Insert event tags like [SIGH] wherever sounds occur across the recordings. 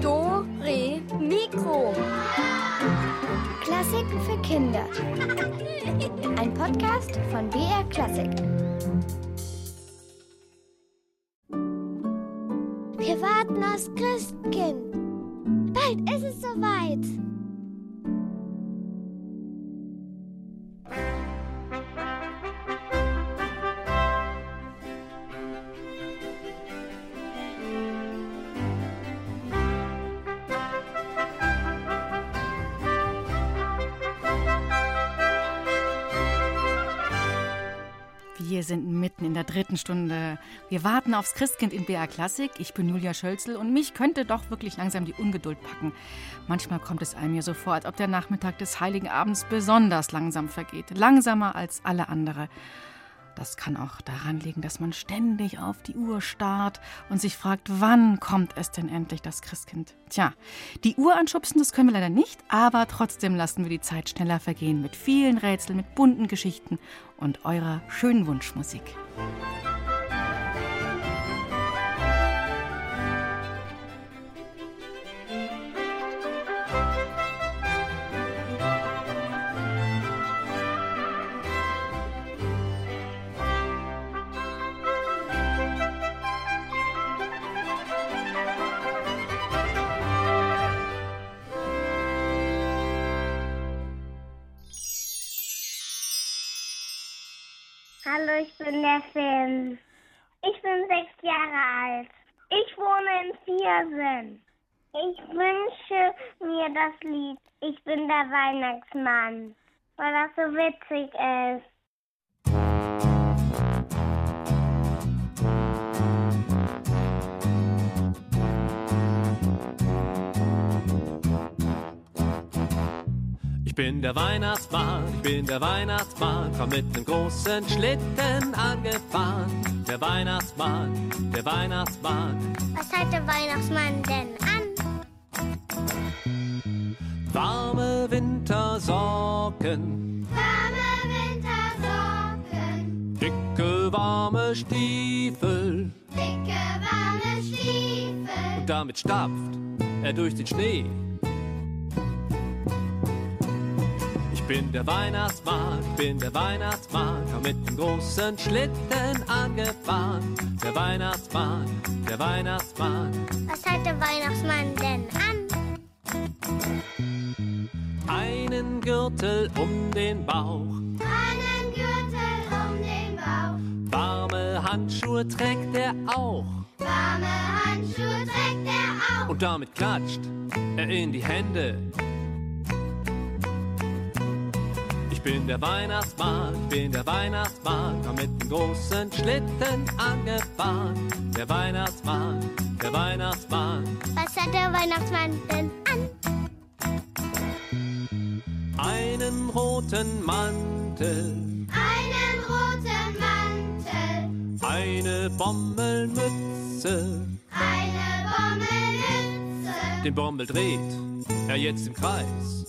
Do, Re, Mikro. Klassiken für Kinder. Ein Podcast von BR Klassik. Dritten Stunde. Wir warten aufs Christkind in BR Klassik. Ich bin Julia Schölzel und mich könnte doch wirklich langsam die Ungeduld packen. Manchmal kommt es einem mir so vor, als ob der Nachmittag des Heiligen Abends besonders langsam vergeht. Langsamer als alle andere. Das kann auch daran liegen, dass man ständig auf die Uhr starrt und sich fragt, wann kommt es denn endlich das Christkind? Tja, die Uhr anschubsen, das können wir leider nicht, aber trotzdem lassen wir die Zeit schneller vergehen mit vielen Rätseln, mit bunten Geschichten und eurer schönen Wunschmusik. Ich bin der Finn. Ich bin sechs Jahre alt. Ich wohne in Viersen. Ich wünsche mir das Lied Ich bin der Weihnachtsmann, weil das so witzig ist. Bin der Weihnachtsmann, ich bin der Weihnachtsmann, komm mit nem großen Schlitten angefahren. Der Weihnachtsmann, der Weihnachtsmann, Was hat der Weihnachtsmann denn an? warme Wintersocken, Warme Wintersocken, dicke warme Stiefel. dicke warme Stiefel. Und damit stapft er durch den Schnee. Bin der Weihnachtsmann, bin der Weihnachtsmann, komm mit dem großen Schlitten angefahren. Der Weihnachtsmann, der Weihnachtsmann, Was hat der Weihnachtsmann denn an? einen Gürtel um den Bauch, Einen Gürtel um den Bauch, warme Handschuhe trägt er auch. warme Handschuhe trägt er auch. Und damit klatscht er in die Hände. Ich bin der Weihnachtsmann, ich bin der Weihnachtsmann, komm mit dem großen Schlitten angefahren. Der Weihnachtsmann, der Weihnachtsmann, Was hat der Weihnachtsmann denn an? einen roten Mantel, Einen roten Mantel, eine Bommelmütze. eine Bommelmütze. Den Bommel dreht er jetzt im Kreis.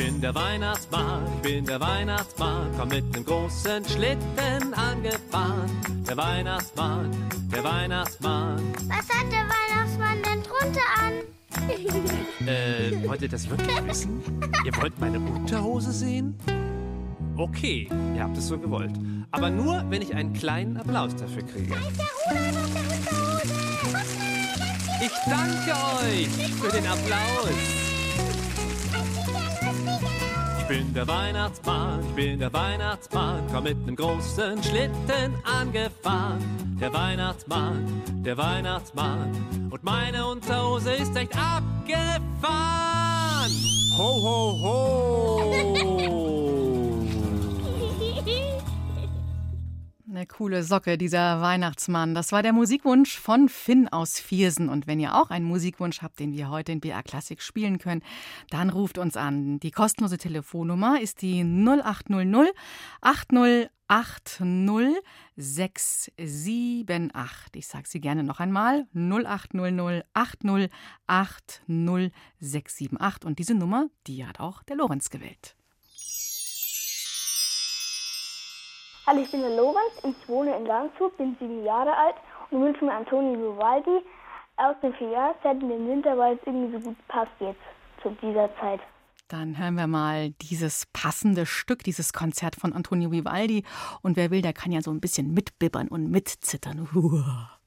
Bin der Weihnachtsmann, ich bin der Weihnachtsmann, komm mit nem großen Schlitten angefahren. Der Weihnachtsmann, der Weihnachtsmann. Was hat der Weihnachtsmann denn drunter an? [LAUGHS] Äh, wollt ihr das wirklich wissen? Ihr wollt meine Unterhose sehen? Okay, ihr habt es so gewollt. Aber nur, wenn ich einen kleinen Applaus dafür kriege. Ich danke euch für den Applaus. Ich bin der Weihnachtsmann, ich bin der Weihnachtsmann, komm mit nem großen Schlitten angefahren. Der Weihnachtsmann, der Weihnachtsmann, und meine Unterhose ist echt abgefahren. Ho, ho, ho. Eine coole Socke, dieser Weihnachtsmann. Das war der Musikwunsch von Finn aus Viersen. Und wenn ihr auch einen Musikwunsch habt, den wir heute in BR Klassik spielen können, dann ruft uns an. Die kostenlose Telefonnummer ist die 0800 8080 678. Ich sage sie gerne noch einmal. 0800 80 80 678. Und diese Nummer, die hat auch der Lorenz gewählt. Hallo, ich bin der Lorenz, ich wohne in Landshut, bin sieben Jahre alt und wünsche mir Antonio Vivaldi aus dem Vierjahreszeit in den Winter, weil es irgendwie so gut passt jetzt zu dieser Zeit. Dann hören wir mal dieses passende Stück, dieses Konzert von Antonio Vivaldi. Und wer will, der kann ja so ein bisschen mitbibbern und mitzittern. Uah.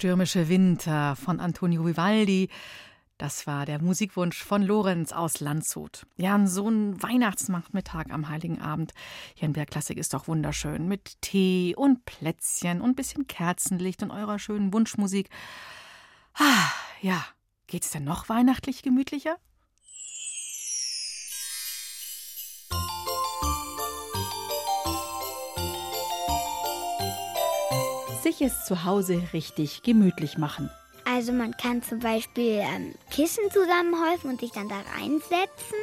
Stürmische Winter von Antonio Vivaldi. Das war der Musikwunsch von Lorenz aus Landshut. Ja, so ein Weihnachtsnachtmittag am Heiligen Abend hier in Bergklassik ist doch wunderschön. Mit Tee und Plätzchen und ein bisschen Kerzenlicht und eurer schönen Wunschmusik. Ah, ja, geht's denn noch weihnachtlich gemütlicher? Sich es zu Hause richtig gemütlich machen. Also man kann zum Beispiel ähm, Kissen zusammenhäufen und sich dann da reinsetzen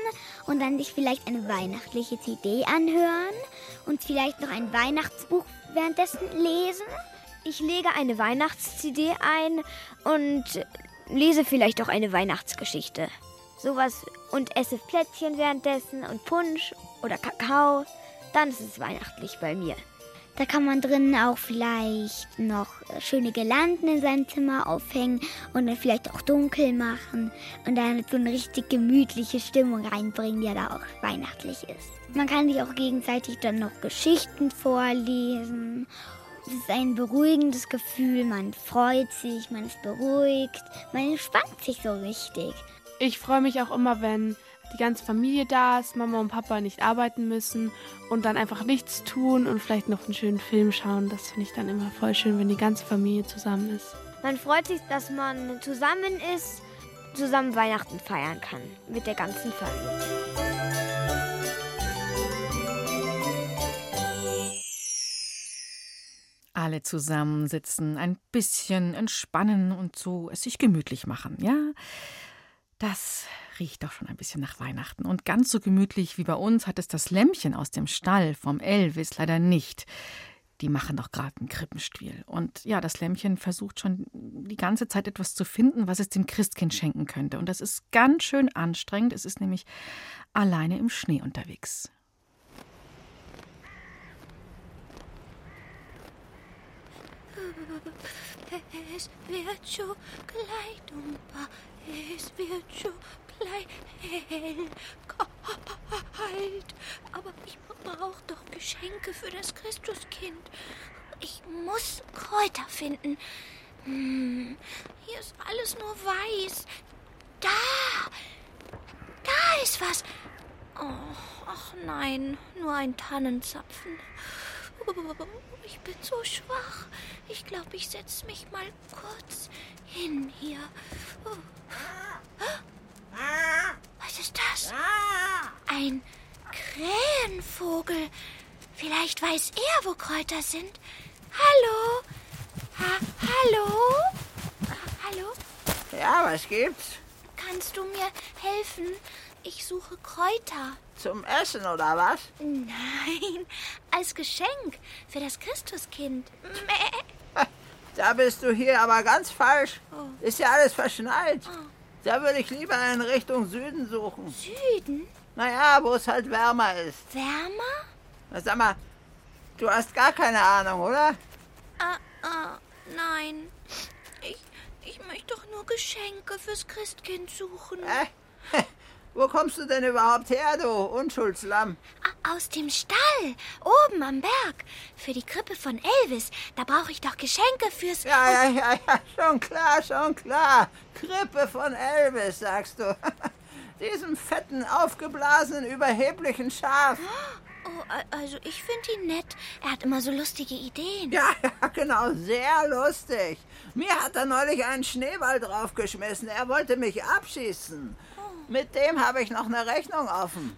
und dann sich vielleicht eine weihnachtliche CD anhören und vielleicht noch ein Weihnachtsbuch währenddessen lesen. Ich lege eine Weihnachts-CD ein und lese vielleicht auch eine Weihnachtsgeschichte. Sowas und esse Plätzchen währenddessen und Punsch oder Kakao. Dann ist es weihnachtlich bei mir. Da kann man drinnen auch vielleicht noch schöne Girlanden in seinem Zimmer aufhängen und dann vielleicht auch dunkel machen und dann so eine richtig gemütliche Stimmung reinbringen, die ja da auch weihnachtlich ist. Man kann sich auch gegenseitig dann noch Geschichten vorlesen. Es ist ein beruhigendes Gefühl, man freut sich, man ist beruhigt, man entspannt sich so richtig. Ich freue mich auch immer, wenn die ganze Familie da ist, Mama und Papa nicht arbeiten müssen und dann einfach nichts tun und vielleicht noch einen schönen Film schauen. Das finde ich dann immer voll schön, wenn die ganze Familie zusammen ist. Man freut sich, dass man zusammen ist, zusammen Weihnachten feiern kann mit der ganzen Familie. Alle zusammensitzen, ein bisschen entspannen und so es sich gemütlich machen, ja? Das riecht doch schon ein bisschen nach Weihnachten. Und ganz so gemütlich wie bei uns hat es das Lämmchen aus dem Stall vom Elvis leider nicht. Die machen doch gerade einen Krippenspiel. Und ja, das Lämmchen versucht schon die ganze Zeit etwas zu finden, was es dem Christkind schenken könnte. Und das ist ganz schön anstrengend. Es ist nämlich alleine im Schnee unterwegs. Es wird schon gleich dumper, es wird schon hell, kalt. Aber ich brauche doch Geschenke für das Christuskind. Ich muss Kräuter finden. Hm, hier ist alles nur weiß. Da! Da ist was. Oh, ach nein, nur ein Tannenzapfen. Ich bin so schwach. Ich glaube, ich setze mich mal kurz hin hier. Was ist das? Ein Krähenvogel. Vielleicht weiß er, wo Kräuter sind. Hallo? Ha hallo? Hallo? Ja, was gibt's? Kannst du mir helfen? Ich suche Kräuter. Zum Essen oder was? Nein, als Geschenk für das Christuskind. Mäh. [LAUGHS] Da bist du hier aber ganz falsch. Oh. Ist ja alles verschneit. Da würde ich lieber in Richtung Süden suchen. Süden? Naja, wo es halt wärmer ist. Wärmer? Na, sag mal, du hast gar keine Ahnung, oder? Ah, ah, nein. Ich, ich möchte doch nur Geschenke fürs Christkind suchen. Äh? [LAUGHS] Wo kommst du denn überhaupt her, du Unschuldslamm? Aus dem Stall, oben am Berg. Für die Krippe von Elvis. Da brauche ich doch Geschenke fürs... Ja, ja, ja, ja, schon klar, schon klar. Krippe von Elvis, sagst du. [LAUGHS] Diesem fetten, aufgeblasenen, überheblichen Schaf. Oh, also ich finde ihn nett. Er hat immer so lustige Ideen. Ja, ja, genau, sehr lustig. Mir hat er neulich einen Schneeball draufgeschmissen. Er wollte mich abschießen. Mit dem habe ich noch eine Rechnung offen.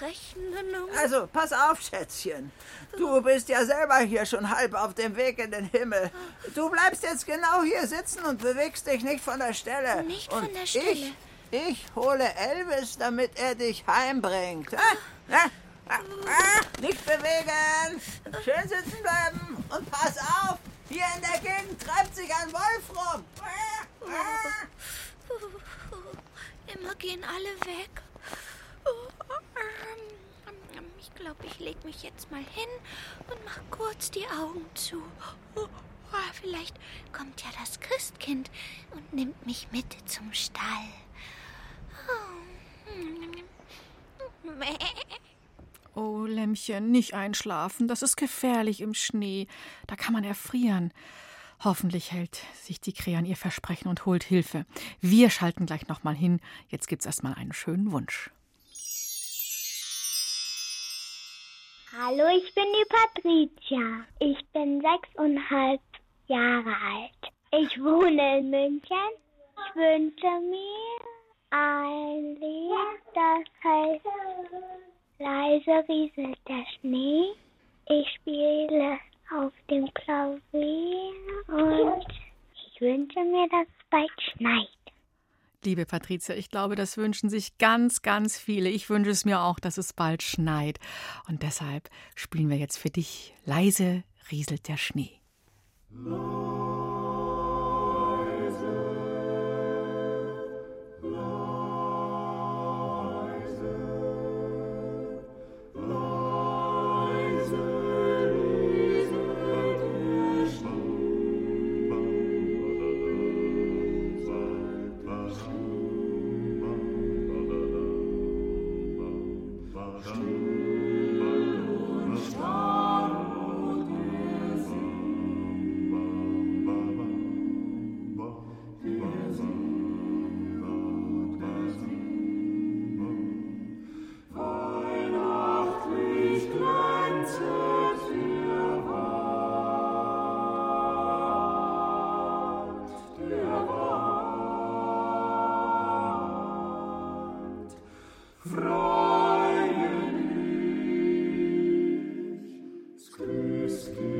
Rechnung. Also, pass auf, Schätzchen. Du bist ja selber hier schon halb auf dem Weg in den Himmel. Du bleibst jetzt genau hier sitzen und bewegst dich nicht von der Stelle. Nicht und von der Stelle. Ich, ich hole Elvis, damit er dich heimbringt. Ah, ah, ah, ah, nicht bewegen. Schön sitzen bleiben. Und pass auf, hier in der Gegend treibt sich ein Wolf rum. Immer gehen alle weg. Ich glaube, ich lege mich jetzt mal hin und mach kurz die Augen zu. Vielleicht kommt ja das Christkind und nimmt mich mit zum Stall. Oh, Lämmchen, nicht einschlafen. Das ist gefährlich im Schnee. Da kann man erfrieren. Hoffentlich hält sich die Krähe an ihr Versprechen und holt Hilfe. Wir schalten gleich nochmal hin. Jetzt gibt's erstmal einen schönen Wunsch. Hallo, ich bin die Patricia. Ich bin sechseinhalb Jahre alt. Ich wohne in München. Ich wünsche mir ein Lied, das heißt Leise rieselt der Schnee. Ich spiele auf dem Klavier und ich wünsche mir, dass es bald schneit. Liebe Patricia, ich glaube, das wünschen sich ganz, ganz viele. Ich wünsche es mir auch, dass es bald schneit. Und deshalb spielen wir jetzt für dich Leise rieselt der Schnee. rescue.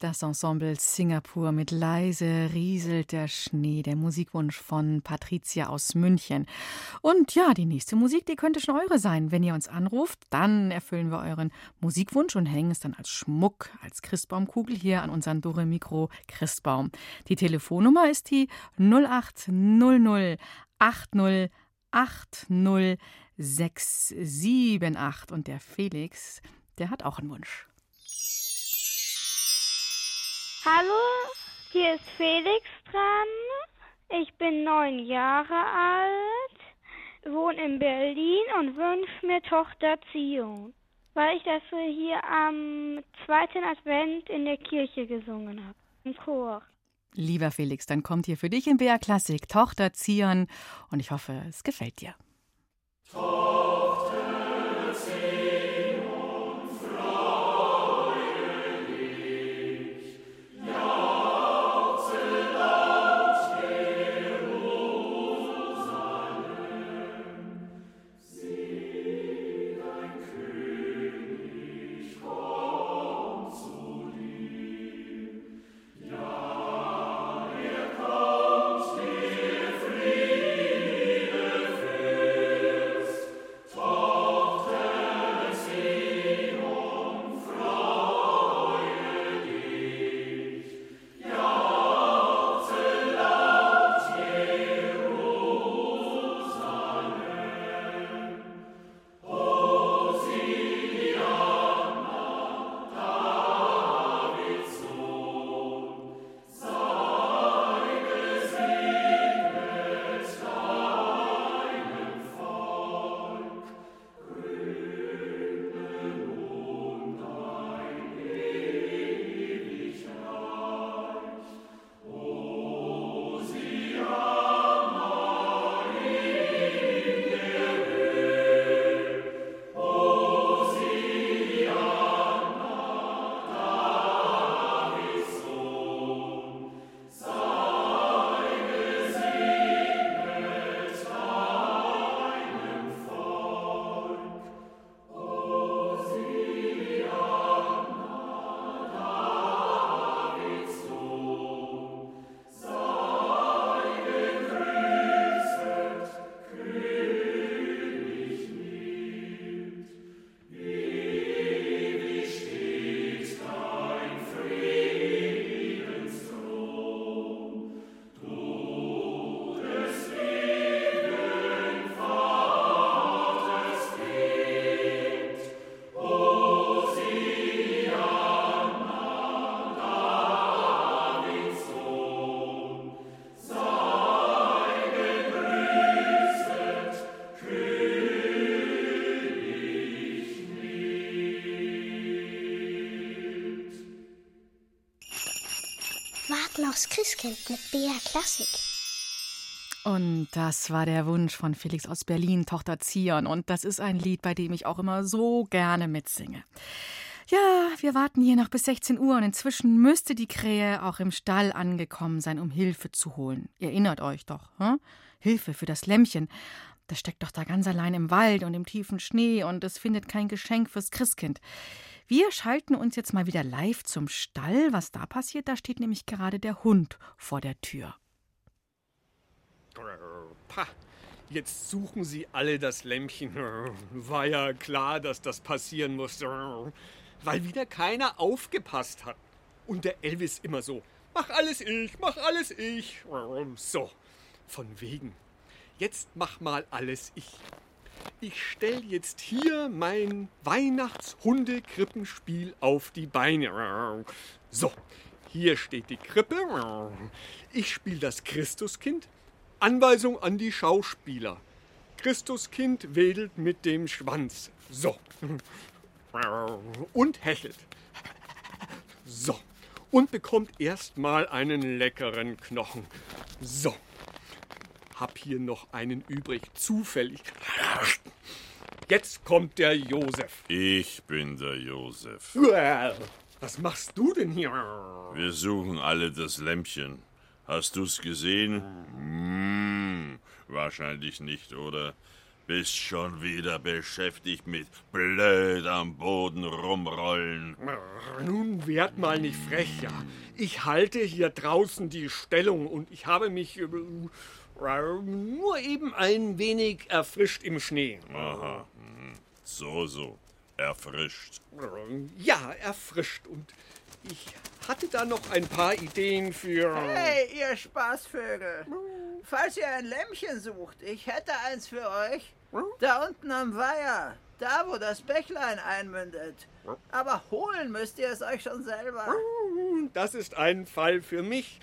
Das Ensemble Singapur mit leise rieselt der Schnee, der Musikwunsch von Patricia aus München. Und ja, die nächste Musik, die könnte schon eure sein. Wenn ihr uns anruft, dann erfüllen wir euren Musikwunsch und hängen es dann als Schmuck, als Christbaumkugel hier an unseren Dore Mikro Christbaum. Die Telefonnummer ist die 0800 80 80 678 und der Felix, der hat auch einen Wunsch. Hallo, hier ist Felix dran. Ich bin neun Jahre alt, wohne in Berlin und wünsche mir Tochter Zion, weil ich das hier am zweiten Advent in der Kirche gesungen habe, im Chor. Lieber Felix, dann kommt hier für dich in BR Klassik Tochter Zion und ich hoffe, es gefällt dir. Tochter aufs Christkind mit BR Klassik. Und das war der Wunsch von Felix aus Berlin, Tochter Zion. Und das ist ein Lied, bei dem ich auch immer so gerne mitsinge. Ja, wir warten hier noch bis 16 Uhr und inzwischen müsste die Krähe auch im Stall angekommen sein, um Hilfe zu holen. Ihr erinnert euch doch, hm? Hilfe für das Lämmchen. Das steckt doch da ganz allein im Wald und im tiefen Schnee und es findet kein Geschenk fürs Christkind. Wir schalten uns jetzt mal wieder live zum Stall. Was da passiert, da steht nämlich gerade der Hund vor der Tür. Pah, jetzt suchen sie alle das Lämmchen. War ja klar, dass das passieren musste. Weil wieder keiner aufgepasst hat. Und der Elvis immer so, mach alles ich, mach alles ich. So, von wegen. Jetzt mach mal alles ich. Ich stell jetzt hier mein Weihnachtshundekrippenspiel auf die Beine. So, hier steht die Krippe. Ich spiele das Christuskind. Anweisung an die Schauspieler. Christuskind wedelt mit dem Schwanz. So. Und hechelt. So. Und bekommt erstmal einen leckeren Knochen. So. Hab hier noch einen übrig, zufällig. Jetzt kommt der Josef. Ich bin der Josef. Was machst du denn hier? Wir suchen alle das Lämpchen. Hast du's gesehen? Hm, wahrscheinlich nicht, oder? Bist schon wieder beschäftigt mit blöd am Boden rumrollen. Nun werd mal nicht frech, ja. Ich halte hier draußen die Stellung und ich habe mich äh, nur eben ein wenig erfrischt im Schnee. Aha. hm. So, so. Erfrischt. Ja, erfrischt. Und ich hatte da noch ein paar Ideen für. Hey, ihr Spaßvögel. Falls ihr ein Lämmchen sucht, ich hätte eins für euch. Da unten am Weiher. Da, wo das Bächlein einmündet. Aber holen müsst ihr es euch schon selber. Das ist ein Fall für mich.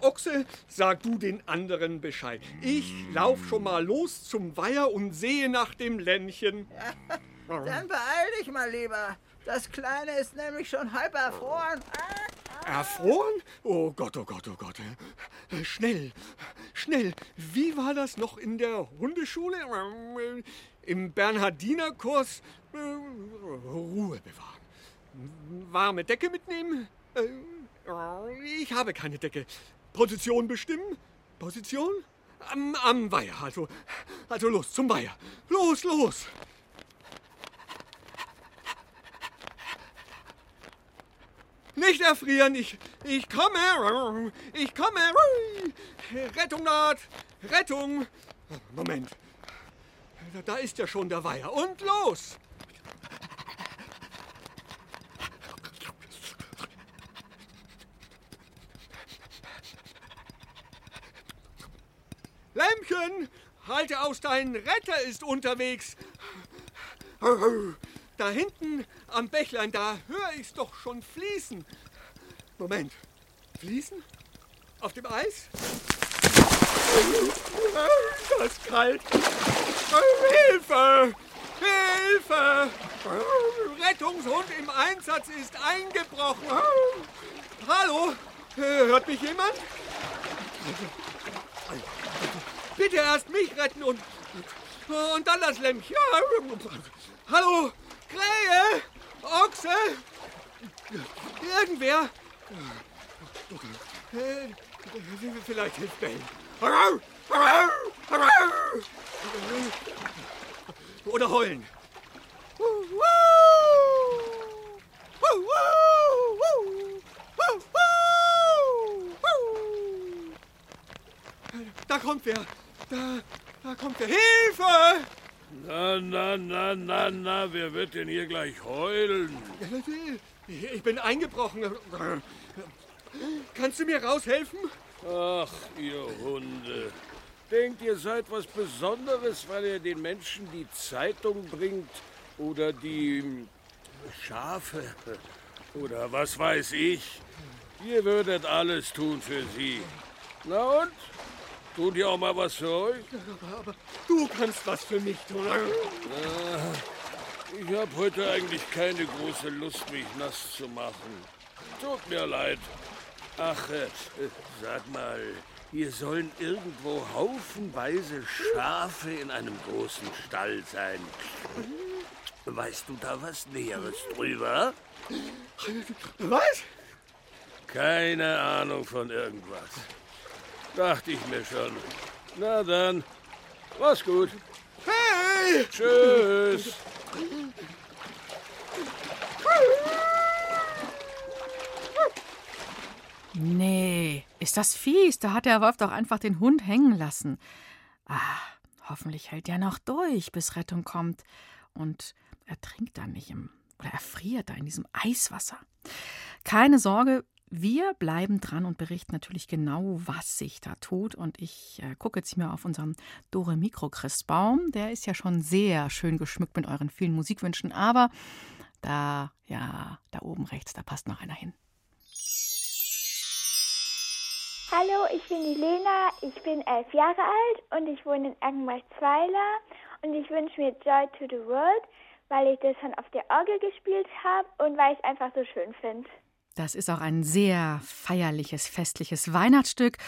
Ochse, sag du den anderen Bescheid. Ich lauf schon mal los zum Weiher und sehe nach dem Lämmchen. [LAUGHS] Dann beeil dich mal lieber. Das Kleine ist nämlich schon halb erfroren. Erfroren? Oh Gott, oh Gott, oh Gott. Äh, Schnell, schnell. Wie war das noch in der Hundeschule? Äh, Im Bernhardinerkurs? Äh, Ruhe bewahren. Warme Decke mitnehmen? Äh, Ich habe keine Decke. Position bestimmen? Position? Am, am Weiher, also. Also los, zum Weiher. Los, los! Nicht erfrieren, ich, ich komme, ich komme. Rettung naht, Rettung. Moment, da ist ja schon der Weiher. Und los! Lämmchen, halte aus, dein Retter ist unterwegs. Da hinten am Bächlein, da höre ich's doch schon fließen. Moment, fließen? Auf dem Eis? Das ist kalt. Hilfe! Hilfe! Rettungshund im Einsatz ist eingebrochen. Hallo? Hört mich jemand? Bitte erst mich retten und, und dann das Lämmchen. Hallo? Krähe? Ochse? Irgendwer? Äh, Vielleicht hilft Bellen. Oder heulen. Da kommt wer. Da, da kommt wer. Hilfe! Na, na, na, na, na, wer wird denn hier gleich heulen? Ich bin eingebrochen. Kannst du mir raushelfen? Ach, ihr Hunde. Denkt ihr seid was Besonderes, weil ihr den Menschen die Zeitung bringt oder die hm, Schafe oder was weiß ich? Ihr würdet alles tun für sie. Na und? Tut ihr auch mal was für euch? Aber, aber du kannst was für mich tun. Ah, Ich habe heute eigentlich keine große Lust, mich nass zu machen. Tut mir leid. Ach, äh, sag mal, hier sollen irgendwo haufenweise Schafe in einem großen Stall sein. Weißt du da was Näheres drüber? Was? Keine Ahnung von irgendwas. Dachte ich mir schon. Na dann, mach's gut. Hey! Tschüss. Nee, ist das fies. Da hat der Wolf doch einfach den Hund hängen lassen. Ah, hoffentlich hält er noch durch, bis Rettung kommt. Und er trinkt dann nicht im, oder erfriert da in diesem Eiswasser. Keine Sorge, wir bleiben dran und berichten natürlich genau, was sich da tut. Und ich äh, gucke jetzt hier mal auf unseren Dore Mikro Christbaum. Der ist ja schon sehr schön geschmückt mit euren vielen Musikwünschen. Aber da, ja, da oben rechts, da passt noch einer hin. Hallo, ich bin die Lena, ich bin elf Jahre alt und ich wohne in Erkenbach-Zweiler und ich wünsche mir Joy to the World, weil ich das schon auf der Orgel gespielt habe und weil ich es einfach so schön finde. Das ist auch ein sehr feierliches, festliches Weihnachtsstück.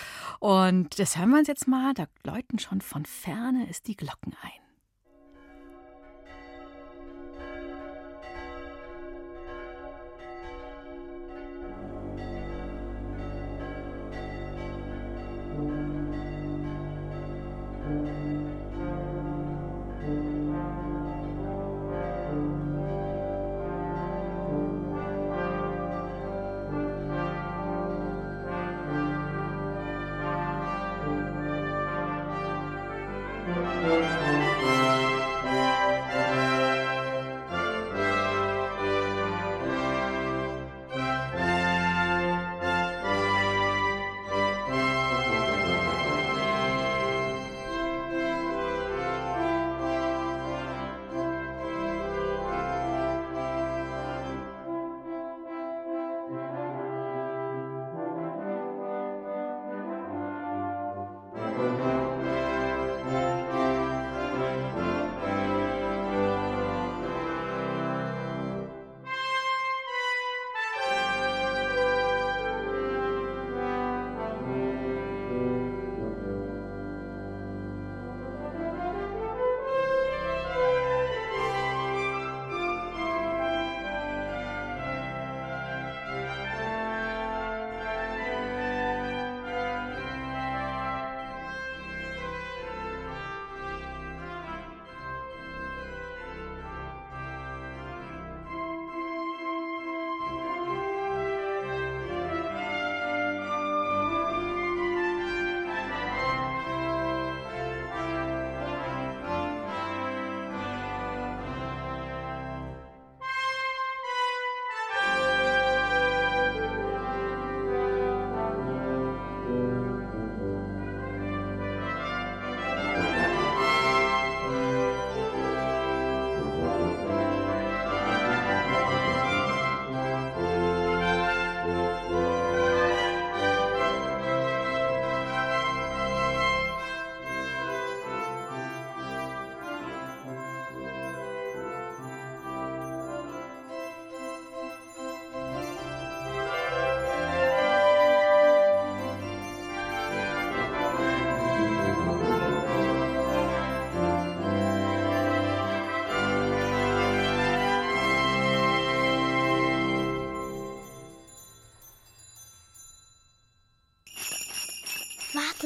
Und das hören wir uns jetzt mal. Da läuten schon von ferne es die Glocken ein.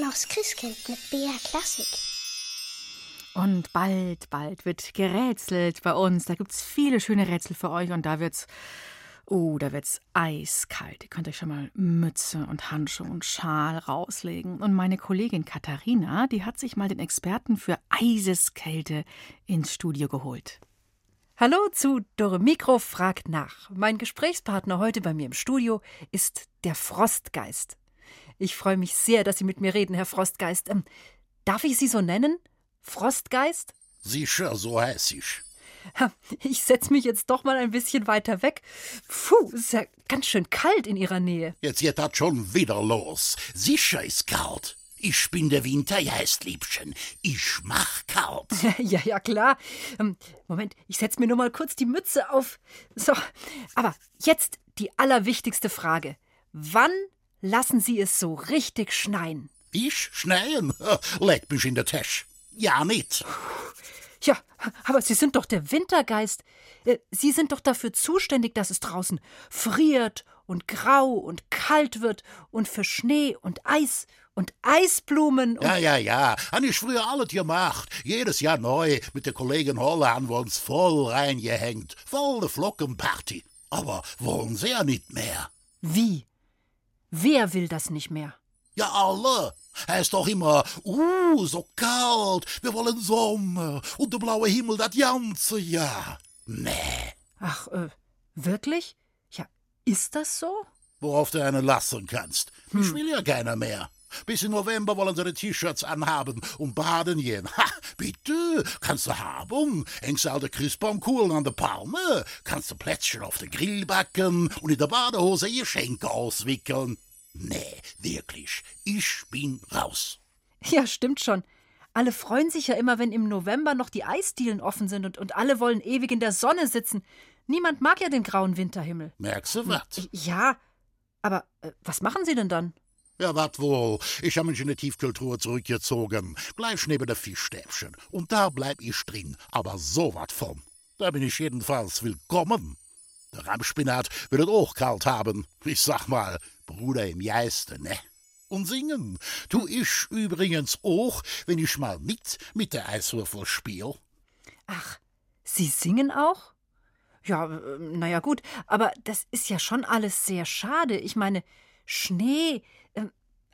Aufs Christkind mit BR Klassik. Und bald, bald wird gerätselt bei uns. Da gibt es viele schöne Rätsel für euch und da wird's. Oh, da wird's eiskalt. Ihr könnt euch schon mal Mütze und Handschuhe und Schal rauslegen. Und meine Kollegin Katharina, die hat sich mal den Experten für Eiseskälte ins Studio geholt. Hallo zu Dore Mikro fragt nach. Mein Gesprächspartner heute bei mir im Studio ist der Frostgeist. Ich freue mich sehr, dass Sie mit mir reden, Herr Frostgeist. Ähm, darf ich Sie so nennen? Frostgeist? Sicher, so heiß ich. Ich setze mich jetzt doch mal ein bisschen weiter weg. Puh, ist ja ganz schön kalt in Ihrer Nähe. Jetzt geht das schon wieder los. Sicher ist kalt. Ich bin der Wintergeist, Liebchen. Ich mach kalt. [LAUGHS] ja, ja, klar. Ähm, Moment, ich setze mir nur mal kurz die Mütze auf. So, aber jetzt die allerwichtigste Frage. Wann lassen Sie es so richtig schneien. Ich schneien? [LAUGHS] Leg mich in der Tasche. Ja, nicht. Ja, aber Sie sind doch der Wintergeist. Äh, Sie sind doch dafür zuständig, dass es draußen friert und grau und kalt wird und für Schnee und Eis und Eisblumen und. Ja, ja, ja. Han ich früher alles gemacht. Jedes Jahr neu. Mit der Kollegin Holle haben wir uns voll reingehängt. Volle Flockenparty. Aber wollen sie ja nicht mehr. Wie? Wer will das nicht mehr? Ja, alle. Er ist doch immer, uh, so kalt, wir wollen Sommer und der blaue Himmel das ganze Jahr. Nee. Ach, äh, wirklich? Ja, ist das so? Worauf du einen lassen kannst. Hm. Ich will ja keiner mehr. Bis in November wollen sie die T-Shirts anhaben und baden gehen. Ha, bitte, kannst du haben. Hängst du alte Christbaumkugeln an der Palme, kannst du Plätzchen auf den Grill backen und in der Badehose ihr Schenke auswickeln. Nee, wirklich, ich bin raus. Ja, stimmt schon. Alle freuen sich ja immer, wenn im November noch die Eisdielen offen sind und, und alle wollen ewig in der Sonne sitzen. Niemand mag ja den grauen Winterhimmel. Merkst du was? Ja, aber äh, was machen Sie denn dann? Ja, wat wohl. Ich habe mich in die Tiefkultur zurückgezogen. Gleich neben der Fischstäbchen. Und da bleib ich drin. Aber so wat von. Da bin ich jedenfalls willkommen. Der Ramspinat wird es auch kalt haben. Ich sag mal, Bruder im Geiste, ne? Und singen tu ich übrigens auch, wenn ich mal mit mit der Eiswürfel spiel. Ach, Sie singen auch? Ja, äh, naja, gut, aber das ist ja schon alles sehr schade. Ich meine, Schnee. Äh,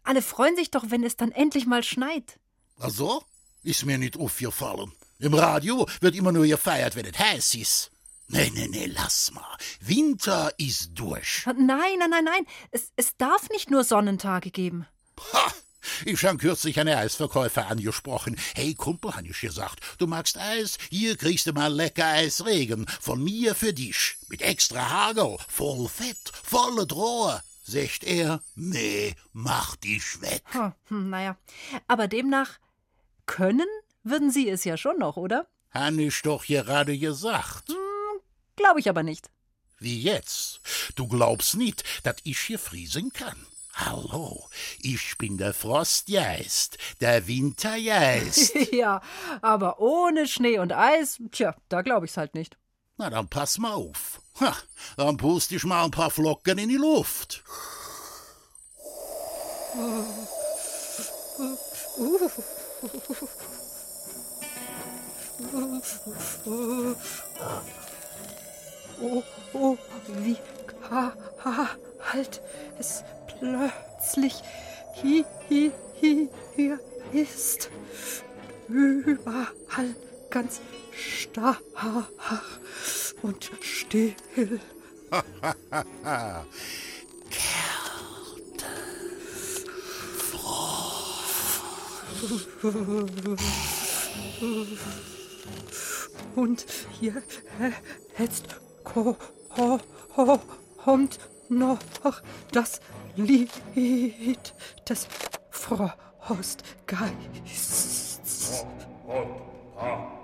alle freuen sich doch, wenn es dann endlich mal schneit. Ach so? Ist mir nicht aufgefallen. Im Radio wird immer nur gefeiert, wenn es heiß ist. Nee, nee, nee, lass mal. Winter ist durch. Nein, nein, nein, nein. Es, es darf nicht nur Sonnentage geben. Ha! Ich habe kürzlich einen Eisverkäufer angesprochen. Hey, Kumpel, han ich gesagt, du magst Eis? Hier kriegst du mal lecker Eisregen. Von mir für dich. Mit extra Hagel. Voll Fett, volle Drohe. Sagt er, nee, mach dich weg. Hm, naja, aber demnach können würden Sie es ja schon noch, oder? Han ich doch gerade gesagt. Hm, Glaube ich aber nicht. Wie jetzt? Du glaubst nicht, dass ich hier friesen kann? Hallo, ich bin der Frostgeist, der Wintergeist. [LAUGHS] ja, aber ohne Schnee und Eis, tja, da glaube ich's halt nicht. Na, dann pass mal auf. Ha, dann pust ich mal ein paar Flocken in die Luft. Oh, oh, wie kalt es plötzlich hier, hier, hier ist. Überall ganz starr und still. Kälte. Und hier jetzt kommt noch das Lied des Frostgeists. Made mir Eis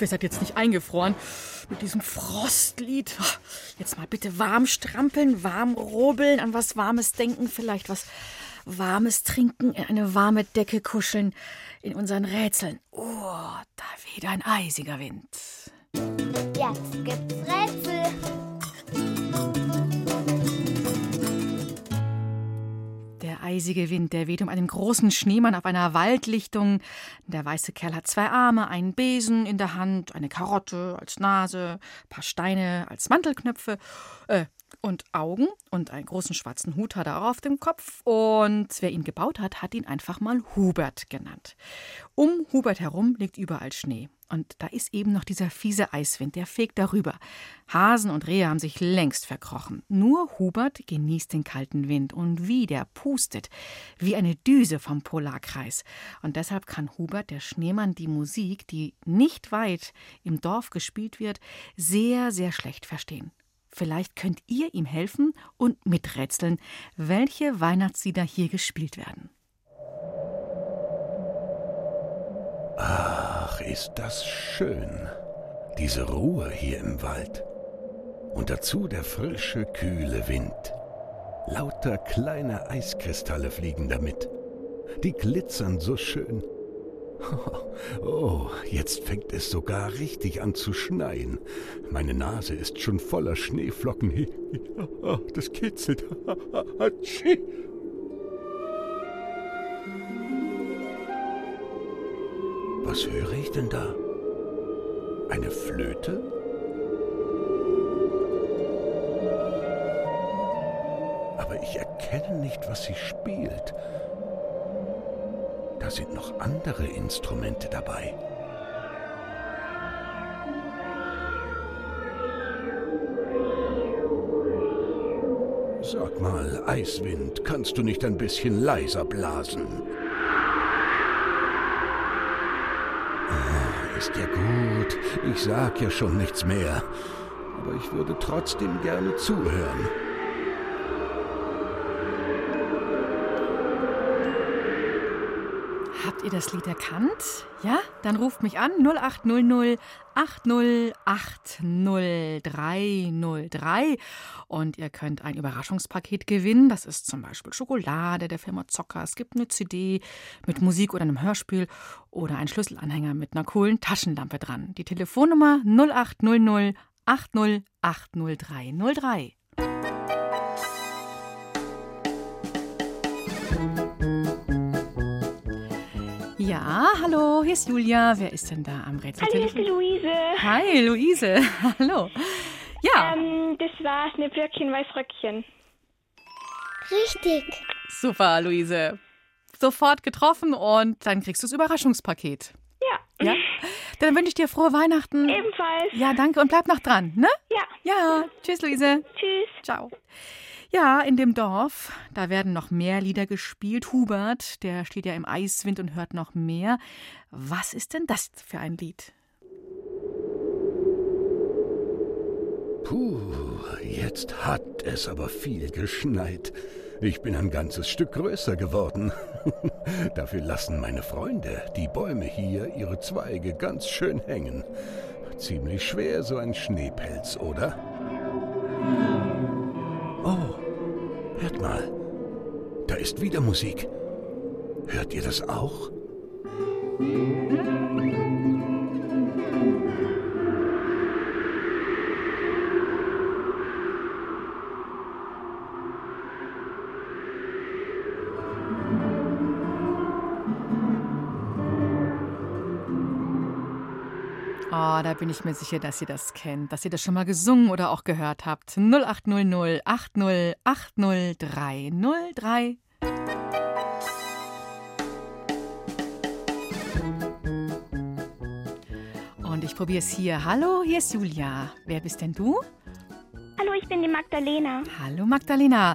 hoffe, ihr seid jetzt nicht eingefroren mit diesem Frostlied. Jetzt mal bitte warm strampeln, warm robeln, an was Warmes denken, vielleicht was Warmes trinken, in eine warme Decke kuscheln, in unseren Rätseln. Oh, da weht ein eisiger Wind. Jetzt gibt's Rätsel. Eisige Wind, der weht um einen großen Schneemann auf einer Waldlichtung. Der weiße Kerl hat zwei Arme, einen Besen in der Hand, eine Karotte als Nase, paar Steine als Mantelknöpfe. Äh, und Augen und einen großen schwarzen Hut hat er auch auf dem Kopf. Und wer ihn gebaut hat, hat ihn einfach mal Hubert genannt. Um Hubert herum liegt überall Schnee. Und da ist eben noch dieser fiese Eiswind, der fegt darüber. Hasen und Rehe haben sich längst verkrochen. Nur Hubert genießt den kalten Wind und wie der pustet, wie eine Düse vom Polarkreis. Und deshalb kann Hubert, der Schneemann, die Musik, die nicht weit im Dorf gespielt wird, sehr, sehr schlecht verstehen. Vielleicht könnt ihr ihm helfen und miträtseln, welche Weihnachtslieder hier gespielt werden. Ach, ist das schön. Diese Ruhe hier im Wald. Und dazu der frische, kühle Wind. Lauter kleine Eiskristalle fliegen damit. Die glitzern so schön. [LAUGHS] Oh, jetzt fängt es sogar richtig an zu schneien. Meine Nase ist schon voller Schneeflocken. [LAUGHS] Das kitzelt. [LAUGHS] Was höre ich denn da? Eine Flöte? Aber ich erkenne nicht, was sie spielt. Da sind noch andere Instrumente dabei. Sag mal, Eiswind, kannst du nicht ein bisschen leiser blasen? Ist ja gut. Ich sag ja schon nichts mehr. Aber ich würde trotzdem gerne zuhören. Habt ihr das Lied erkannt? Ja? Dann ruft mich an 0800 8080303 und ihr könnt ein Überraschungspaket gewinnen. Das ist zum Beispiel Schokolade der Firma Zocker. Es gibt eine CD mit Musik oder einem Hörspiel oder einen Schlüsselanhänger mit einer coolen Taschenlampe dran. Die Telefonnummer 0800 8080303. Ja, hallo, hier ist Julia. Wer ist denn da am Rätsel? Hallo, hier ist die Luise. Hi, Luise. [LAUGHS] hallo. Ja. Ähm, das war Schneeblöckchen, Weißröckchen. Richtig. Super, Luise. Sofort getroffen und dann kriegst du das Überraschungspaket. Ja. Ja? Dann wünsche ich dir frohe Weihnachten. Ebenfalls. Ja, danke und bleib noch dran, ne? Ja. Ja. Tschüss, Luise. Tschüss. Ciao. Ja, in dem Dorf, da werden noch mehr Lieder gespielt. Hubert, der steht ja im Eiswind und hört noch mehr. Was ist denn das für ein Lied? Puh, jetzt hat es aber viel geschneit. Ich bin ein ganzes Stück größer geworden. [LAUGHS] Dafür lassen meine Freunde, die Bäume hier, ihre Zweige ganz schön hängen. Ziemlich schwer so ein Schneepelz, oder? Oh, hört mal. Da ist wieder Musik. Hört ihr das auch? Oh, da bin ich mir sicher, dass ihr das kennt, dass ihr das schon mal gesungen oder auch gehört habt. 0800 8080303. Und ich probiere es hier. Hallo, hier ist Julia. Wer bist denn du? Hallo, ich bin die Magdalena. Hallo Magdalena.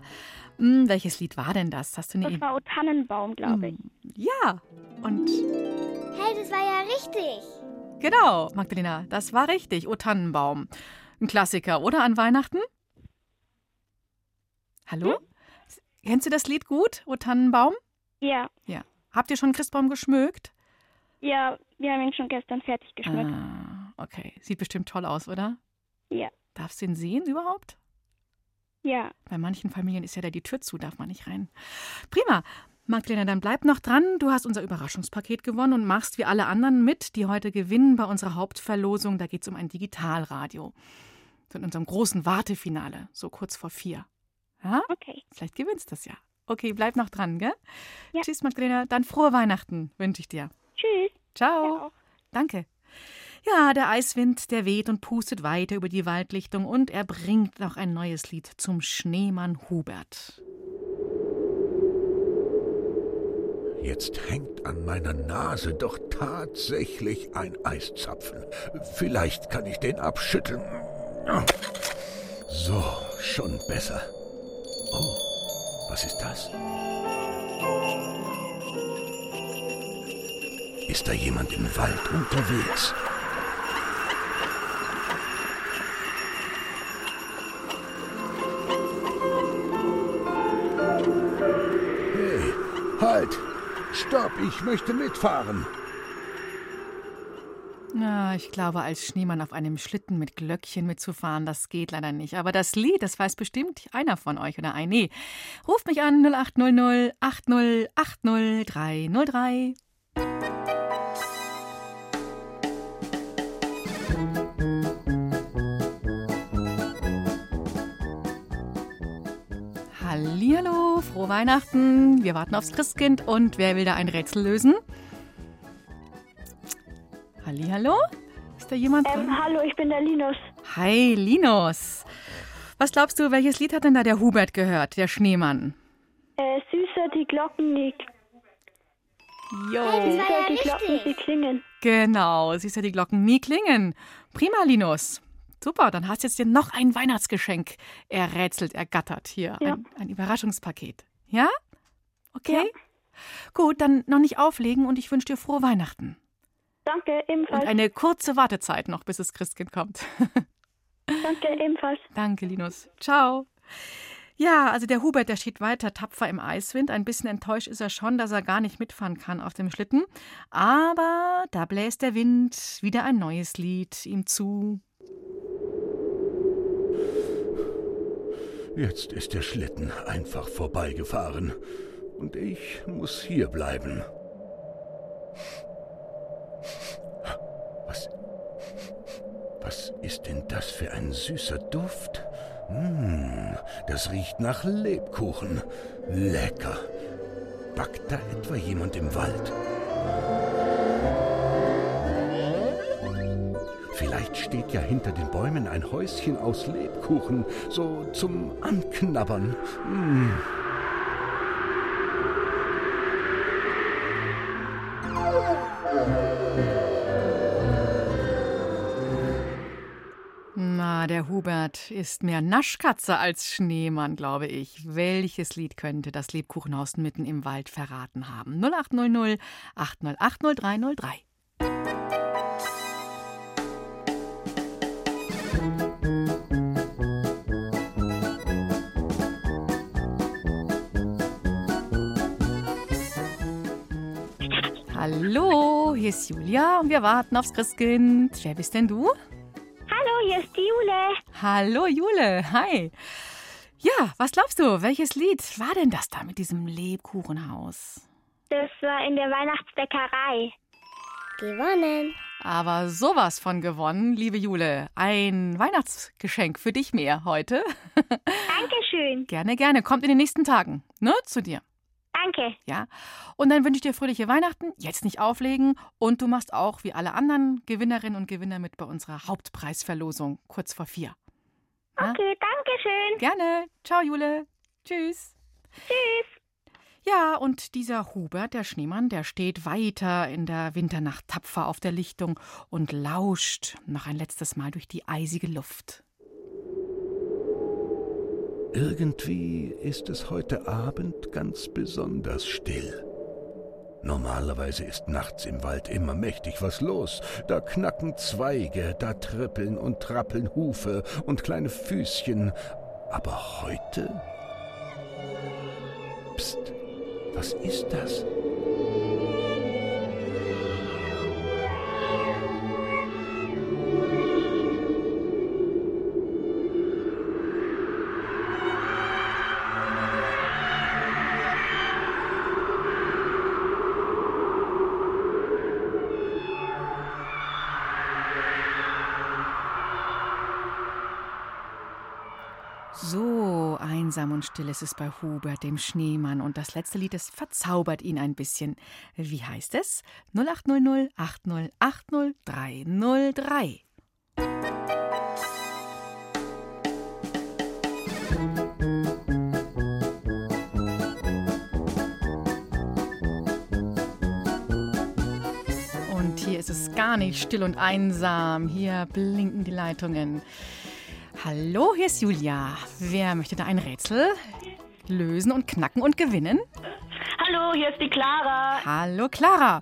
Hm, welches Lied war denn das? Hast du eine Das war O Tannenbaum, glaube ich. Ja. Und Hey, das war ja richtig. Genau, Magdalena, das war richtig. O Tannenbaum. Ein Klassiker, oder an Weihnachten? Hallo? Kennst du das Lied gut, O Tannenbaum? Ja. Ja. Habt ihr schon Christbaum geschmückt? Ja, wir haben ihn schon gestern fertig geschmückt. Ah, okay. Sieht bestimmt toll aus, oder? Ja. Darfst du ihn sehen überhaupt? Ja. Bei manchen Familien ist ja da die Tür zu, darf man nicht rein. Prima. Magdalena, dann bleib noch dran. Du hast unser Überraschungspaket gewonnen und machst wie alle anderen mit, die heute gewinnen bei unserer Hauptverlosung. Da geht es um ein Digitalradio. So in unserem großen Wartefinale, so kurz vor vier. Ja? Okay. Vielleicht gewinnst du das ja. Okay, bleib noch dran, gell? Ja. Tschüss, Magdalena. Dann frohe Weihnachten wünsche ich dir. Tschüss. Ciao. Danke. Ja, der Eiswind, der weht und pustet weiter über die Waldlichtung und er bringt noch ein neues Lied zum Schneemann Hubert. Jetzt hängt an meiner Nase doch tatsächlich ein Eiszapfen. Vielleicht kann ich den abschütteln. So, schon besser. Oh, was ist das? Ist da jemand im Wald unterwegs? Stopp, ich möchte mitfahren. Na, ich glaube, als Schneemann auf einem Schlitten mit Glöckchen mitzufahren, das geht leider nicht. Aber das Lied, das weiß bestimmt einer von euch oder ein. Nee. Ruft mich an 0800 80 80 303. Hallihallo, frohe Weihnachten. Wir warten aufs Christkind und wer will da ein Rätsel lösen? Hallihallo? Ist da jemand dran? Ähm, hallo, ich bin der Linus. Hi, Linus. Was glaubst du, welches Lied hat denn da der Hubert gehört, der Schneemann? Äh, süßer die Glocken, die, Jo. süßer die Glocken, die klingen. Genau, du, die Glocken nie klingen. Prima, Linus. Super, dann hast du jetzt dir noch ein Weihnachtsgeschenk errätselt, ergattert hier. Ja. Ein, ein Überraschungspaket. Ja? Okay? Gut, dann noch nicht auflegen und ich wünsche dir frohe Weihnachten. Danke, ebenfalls. Und eine kurze Wartezeit noch, bis das Christkind kommt. [LAUGHS] Danke, ebenfalls. Danke, Linus. Ciao. Ja, also der Hubert, der steht weiter tapfer im Eiswind. Ein bisschen enttäuscht ist er schon, dass er gar nicht mitfahren kann auf dem Schlitten. Aber da bläst der Wind wieder ein neues Lied ihm zu. Jetzt ist der Schlitten einfach vorbeigefahren. Und ich muss hier bleiben. Was. Was ist denn das für ein süßer Duft? Hm, das riecht nach Lebkuchen. Lecker. Backt da etwa jemand im Wald? Vielleicht steht ja hinter den Bäumen ein Häuschen aus Lebkuchen, so zum Anknabbern. Hm. Na, der Hubert ist mehr Naschkatze als Schneemann, glaube ich. Welches Lied könnte das Lebkuchenhaus mitten im Wald verraten haben? 0800 8080 Hallo, hier ist Julia und wir warten aufs Christkind. Wer bist denn du? Hallo, hier ist die Jule. Hallo Jule, hi. Ja, was glaubst du, welches Lied war denn das da mit diesem Lebkuchenhaus? Das war in der Weihnachtsbäckerei. Gewonnen. Aber sowas von gewonnen, liebe Jule. Ein Weihnachtsgeschenk für dich mehr heute. [LAUGHS] Dankeschön. Gerne, gerne. Kommt in den nächsten Tagen, ne, zu dir. Danke. Ja. Und dann wünsche ich dir fröhliche Weihnachten. Jetzt nicht auflegen. Und du machst auch wie alle anderen Gewinnerinnen und Gewinner mit bei unserer Hauptpreisverlosung kurz vor vier. Ja? Okay, danke schön. Gerne. Ciao, Jule. Tschüss. Tschüss. Ja, und dieser Hubert, der Schneemann, der steht weiter in der Winternacht tapfer auf der Lichtung und lauscht noch ein letztes Mal durch die eisige Luft. Irgendwie ist es heute Abend ganz besonders still. Normalerweise ist nachts im Wald immer mächtig was los. Da knacken Zweige, da trippeln und trappeln Hufe und kleine Füßchen. Aber heute? Psst, was ist das? Einsam und still ist es bei Hubert, dem Schneemann. Und das letzte Lied, das verzaubert ihn ein bisschen. Wie heißt es? 0800 8080303. Und hier ist es gar nicht still und einsam. Hier blinken die Leitungen. Hallo, hier ist Julia. Wer möchte da ein Rätsel lösen und knacken und gewinnen? Hallo, hier ist die Clara. Hallo, Clara.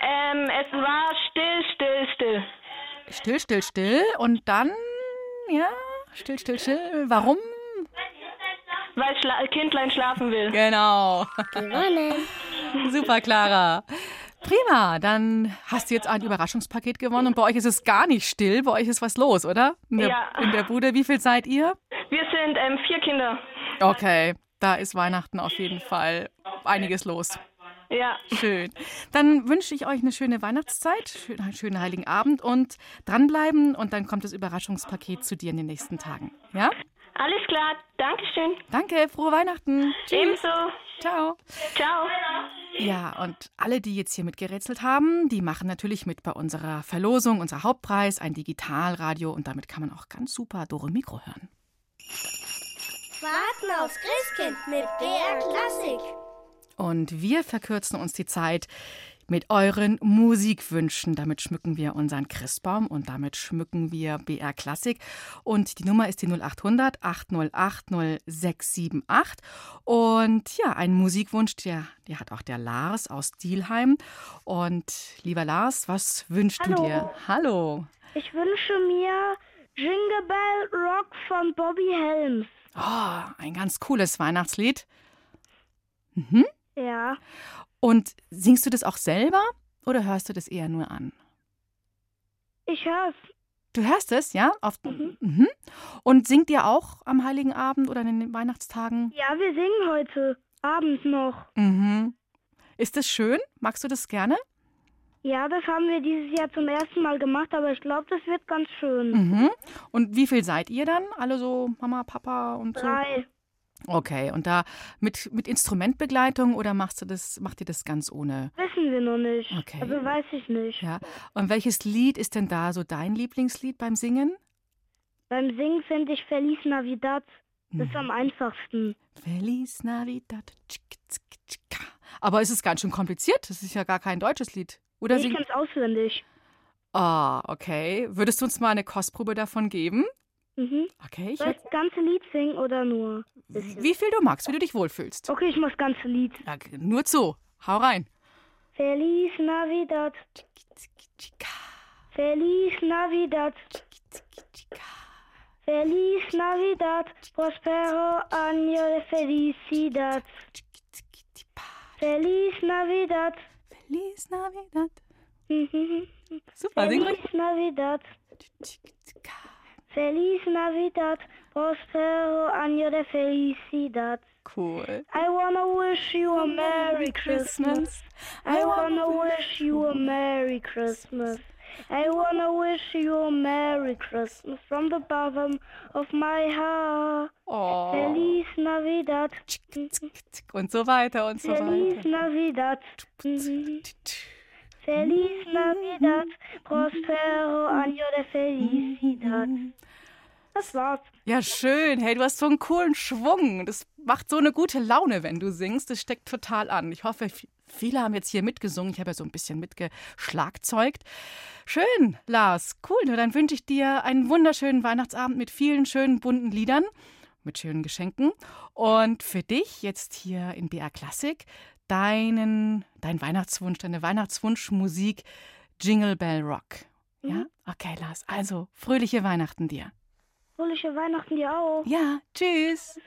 Ähm, es war still, still, still. Still, still, still. Und dann, ja, still, still, still. Warum? Weil Schla Kindlein schlafen will. Genau. Gewonnen. Super, Clara. Prima, dann hast du jetzt ein Überraschungspaket gewonnen und bei euch ist es gar nicht still, bei euch ist was los, oder? In der, Ja. in der Bude, wie viel seid ihr? Wir sind ähm, vier Kinder. Okay, da ist Weihnachten auf jeden Fall einiges los. Ja. Schön. Dann wünsche ich euch eine schöne Weihnachtszeit, einen schönen Heiligen Abend und dranbleiben und dann kommt das Überraschungspaket zu dir in den nächsten Tagen. Ja? Alles klar, Dankeschön. Danke, frohe Weihnachten. Tschüss. Ebenso. Ciao. Ciao. Ja, und alle, die jetzt hier mitgerätselt haben, die machen natürlich mit bei unserer Verlosung, unser Hauptpreis, ein Digitalradio und damit kann man auch ganz super Dore Mikro hören. Warten aufs Christkind mit BR Klassik. Und wir verkürzen uns die Zeit mit euren Musikwünschen. Damit schmücken wir unseren Christbaum und damit schmücken wir BR Klassik. Und die Nummer ist die 0800 808 0678. Und ja, ein Musikwunsch, der, der hat auch der Lars aus Dielheim. Und lieber Lars, was wünschst du Hallo. dir? Hallo. Ich wünsche mir Jingle Bell Rock von Bobby Helms. Oh, ein ganz cooles Weihnachtslied. Mhm. Ja, Und singst du das auch selber oder hörst du das eher nur an? ich hör's. Du hörst es, ja? Auf, mhm. Und singt ihr auch am Heiligen Abend oder in den Weihnachtstagen? Ja, wir singen heute Abend noch. Mhm. Ist das schön? Magst du das gerne? Ja, das haben wir dieses Jahr zum ersten Mal gemacht, aber ich glaube, das wird ganz schön. Mhm. Und wie viel seid ihr dann? Alle so Mama, Papa und so? Drei. Okay, und da mit, mit Instrumentbegleitung oder machst du das, macht ihr das ganz ohne? Wissen wir noch nicht. Okay. Also weiß ich nicht. Ja. Und welches Lied ist denn da so dein Lieblingslied beim Singen? Beim Singen finde ich Feliz Navidad. Das ist am einfachsten. Feliz Navidad. Aber es ist ganz schön kompliziert. Das ist ja gar kein deutsches Lied. Oder ich sing- kann es auswendig. Ah, okay. Würdest du uns mal eine Kostprobe davon geben? Mhm. Okay, ich Soll ich das ganze Lied singen oder nur? Wie viel du magst, wie du dich wohlfühlst. Okay, ich mach das ganze Lied. Ja, nur zu. Hau rein. Feliz Navidad. Feliz Navidad. Feliz Navidad. Prospero año de felicidad. Feliz Navidad. Feliz Navidad. Super, Feliz Navidad. Feliz Navidad. Prospero año de felicidad. Cool. I wanna wish you a Merry Christmas. I wanna wish you a Merry Christmas. I wanna wish you a Merry Christmas from the bottom of my heart. Oh. Feliz Navidad. Und so weiter und so Feliz weiter. Navidad. Feliz Navidad. Prospero año de felicidad. Das war's. Ja, schön. Hey, du hast so einen coolen Schwung. Das macht so eine gute Laune, wenn du singst. Das steckt total an. Ich hoffe, viele haben jetzt hier mitgesungen. Ich habe ja so ein bisschen mitgeschlagzeugt. Schön, Lars. Cool. Dann wünsche ich dir einen wunderschönen Weihnachtsabend mit vielen schönen bunten Liedern, mit schönen Geschenken. Und für dich jetzt hier in BR Klassik deinen, dein Weihnachtswunsch, deine Weihnachtswunschmusik Jingle Bell Rock. Ja? Okay, Lars. Also, fröhliche Weihnachten dir. Fröhliche Weihnachten dir auch. Ja, tschüss.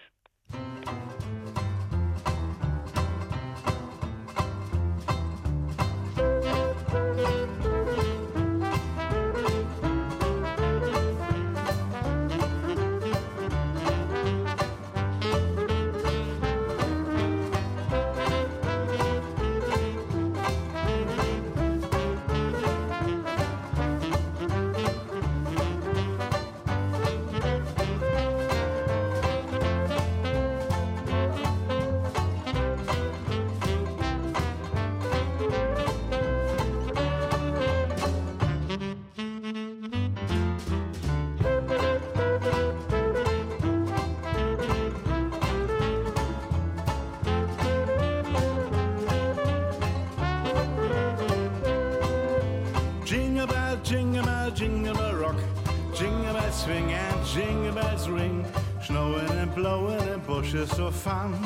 Swing and jingle bells ring, snowing and blowing and bushes of fun.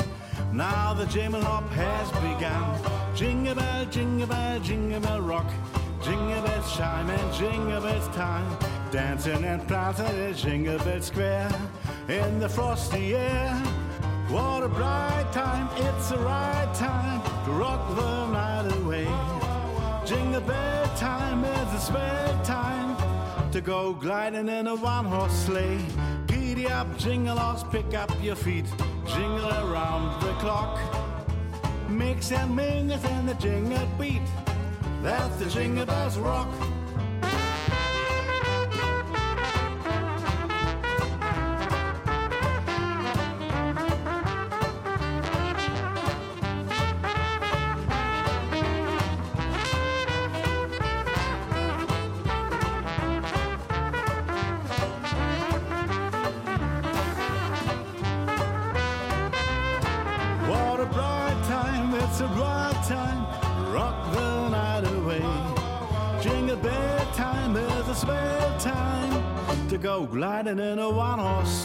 Now the jingle hop has begun. Jingle bell, jingle bell, jingle bell rock. Jingle bells chime and jingle bells time. Dancing and prancing in Jingle Bell Square in the frosty air. What a bright time, it's the right time to rock the night away. Jingle bell time is a swell time to go gliding in a one horse sleigh. Giddy up, jingle horse, pick up your feet, jingle around the clock. Mix and mingle and the jingle beat. That's the jingle bells rock.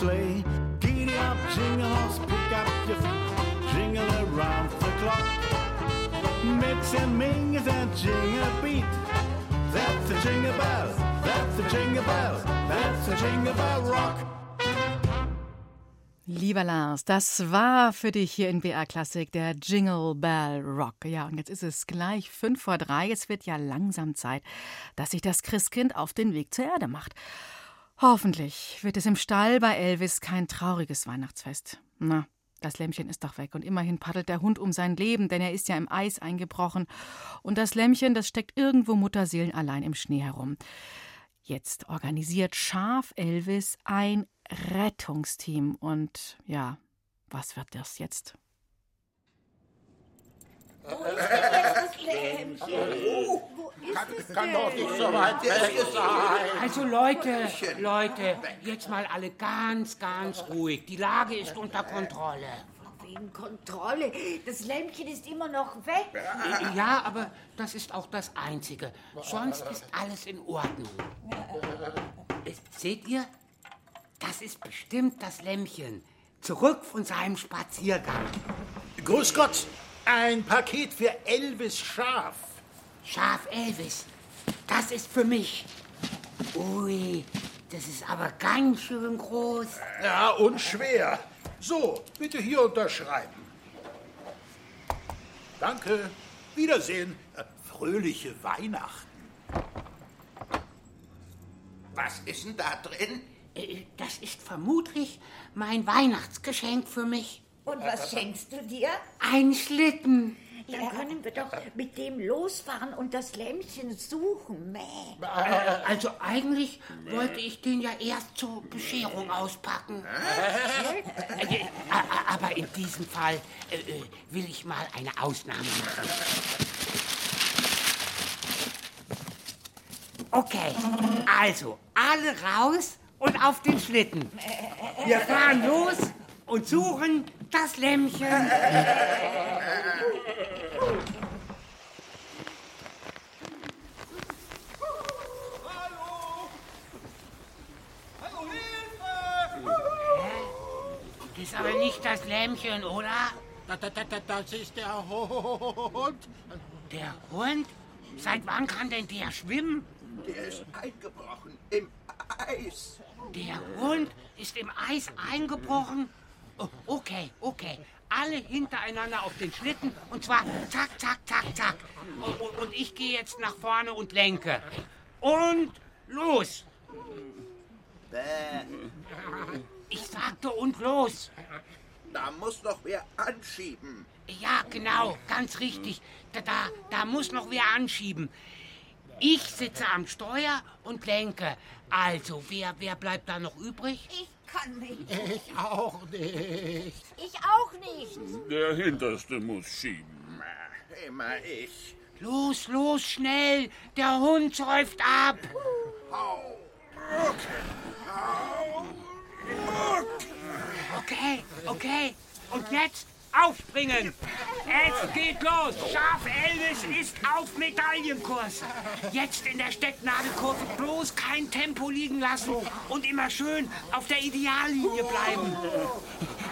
Sleigh. Giddy up, jingle horse, pick up your feet, jingle around the clock. Mix and mingles and jingle beat. That's the jingle bell, that's the jingle bell, that's the jingle bell rock. Lieber Lars, das war für dich hier in BR Klassik der Jingle Bell Rock. Ja, und jetzt ist es gleich fünf vor drei. Es wird ja langsam Zeit, dass sich das Christkind auf den Weg zur Erde macht. Hoffentlich wird es im Stall bei Elvis kein trauriges Weihnachtsfest. Na, das Lämmchen ist doch weg und immerhin paddelt der Hund um sein Leben, denn er ist ja im Eis eingebrochen. Und das Lämmchen, das steckt irgendwo Mutterseelen allein im Schnee herum. Jetzt organisiert Schaf Elvis ein Rettungsteam. Und ja, was wird das jetzt? Kann doch nicht so weit weg sein. Also Leute, Leute, jetzt mal alle ganz, ganz ruhig. Die Lage ist unter Kontrolle. Wegen Kontrolle. Das Lämpchen ist immer noch weg. Ja, aber das ist auch das Einzige. Sonst ist alles in Ordnung. Seht ihr? Das ist bestimmt das Lämmchen. Zurück von seinem Spaziergang. Grüß Gott, ein Paket für Elvis Schaf. Schaf Elvis, das ist für mich. Ui, das ist aber ganz schön groß. Ja, und schwer. So, bitte hier unterschreiben. Danke. Wiedersehen. Äh, Fröhliche Weihnachten. Was ist denn da drin? Das ist vermutlich mein Weihnachtsgeschenk für mich. Und was schenkst du dir? Ein Schlitten. Dann können wir doch mit dem losfahren und das Lämmchen suchen. Mäh. Äh, Also eigentlich wollte ich den ja erst zur Bescherung auspacken. Äh, äh, Aber in diesem Fall äh, äh, will ich mal eine Ausnahme machen. Okay, also alle raus und auf den Schlitten. Wir fahren los und suchen das Lämmchen. Das ist aber nicht das Lämmchen, oder? Das ist der Hund. Der Hund? Seit wann kann denn der schwimmen? Der ist eingebrochen im Eis. Der Hund ist im Eis eingebrochen? Oh, okay, okay. Alle hintereinander auf den Schlitten und zwar zack, zack, zack, zack. Und, und, und ich gehe jetzt nach vorne und lenke. Und los! Ich sagte und los. Da muss noch wer anschieben. Ja, genau, ganz richtig. Da, da, da muss noch wer anschieben. Ich sitze am Steuer und lenke. Also, wer, wer bleibt da noch übrig? Ich kann nicht. Ich auch nicht. Ich auch nicht. Der Hinterste muss schieben. Immer ich. Los, los, schnell! Der Hund säuft ab! Okay, okay. Und jetzt aufspringen! Es geht los. Schaf Elvis ist auf Medaillenkurs. Jetzt in der Stecknadelkurve bloß kein Tempo liegen lassen und immer schön auf der Ideallinie bleiben.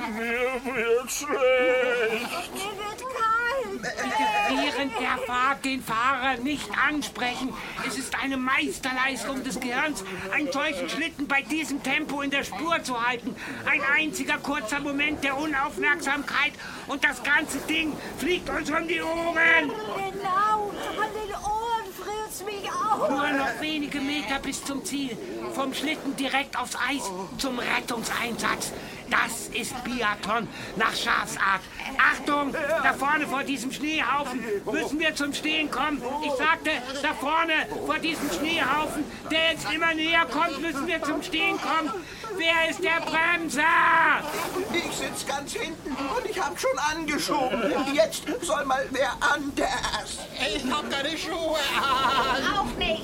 Mir wird schlecht. Mir wird kalt. Bitte während der Fahrt den Fahrer nicht ansprechen. Es ist eine Meisterleistung des Gehirns, einen solchen Schlitten bei diesem Tempo in der Spur zu halten. Ein einziger kurzer Moment der Unaufmerksamkeit und das ganze Ding fliegt uns um die Ohren. Genau, von den Ohren friert mich auch. Nur noch wenige Meter bis zum Ziel. Vom Schlitten direkt aufs Eis zum Rettungseinsatz. Das ist Biathlon nach Schafsart. Achtung, da vorne vor diesem Schneehaufen müssen wir zum Stehen kommen. Ich sagte, da vorne vor diesem Schneehaufen, der jetzt immer näher kommt, müssen wir zum Stehen kommen. Wer ist der Bremser? Ich sitz ganz hinten und ich hab schon angeschoben. Jetzt soll mal wer anders. Ich hab keine Schuhe an. Auch nicht.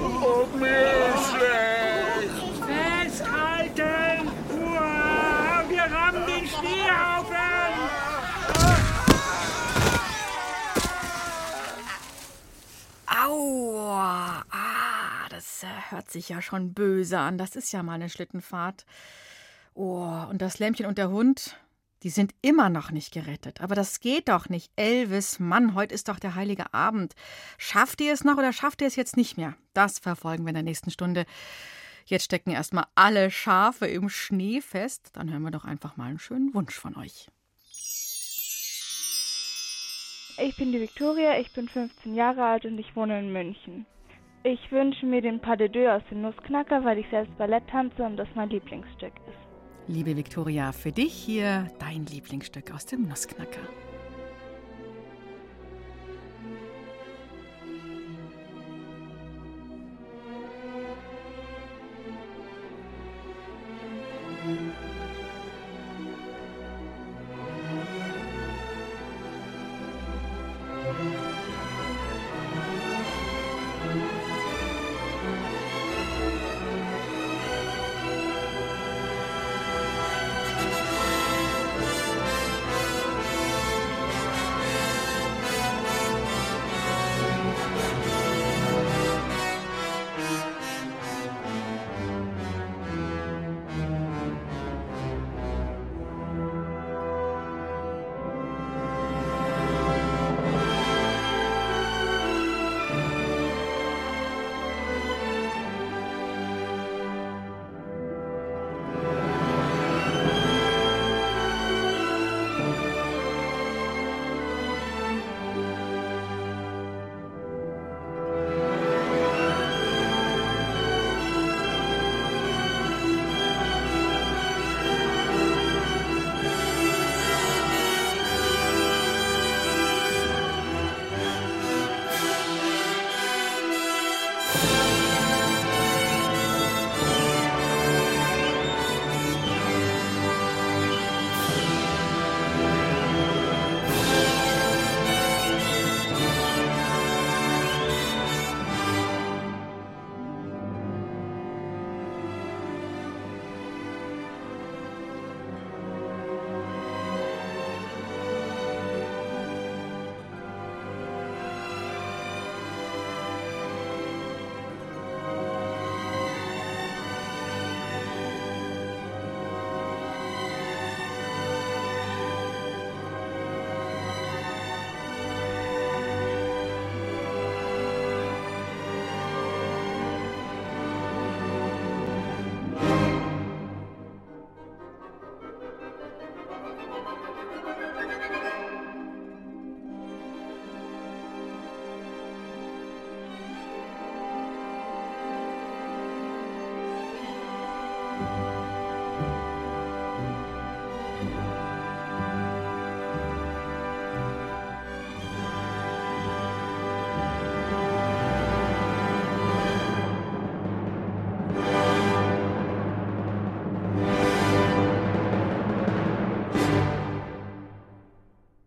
Und mir ist schlecht. Festhalten! Uah, wir rammen den Schneehaufen! Aua! Ah, das äh, hört sich ja schon böse an. Das ist ja mal eine Schlittenfahrt. Oh, und das Lämpchen und der Hund, die sind immer noch nicht gerettet. Aber das geht doch nicht. Elvis, Mann, heute ist doch der heilige Abend. Schafft ihr es noch oder schafft ihr es jetzt nicht mehr? Das verfolgen wir in der nächsten Stunde. Jetzt stecken erstmal alle Schafe im Schnee fest. Dann hören wir doch einfach mal einen schönen Wunsch von euch. Ich bin die Viktoria, ich bin 15 Jahre alt und ich wohne in München. Ich wünsche mir den Pas de deux aus dem Nussknacker, weil ich selbst Ballett tanze und das mein Lieblingsstück ist. Liebe Viktoria, für dich hier dein Lieblingsstück aus dem Nussknacker.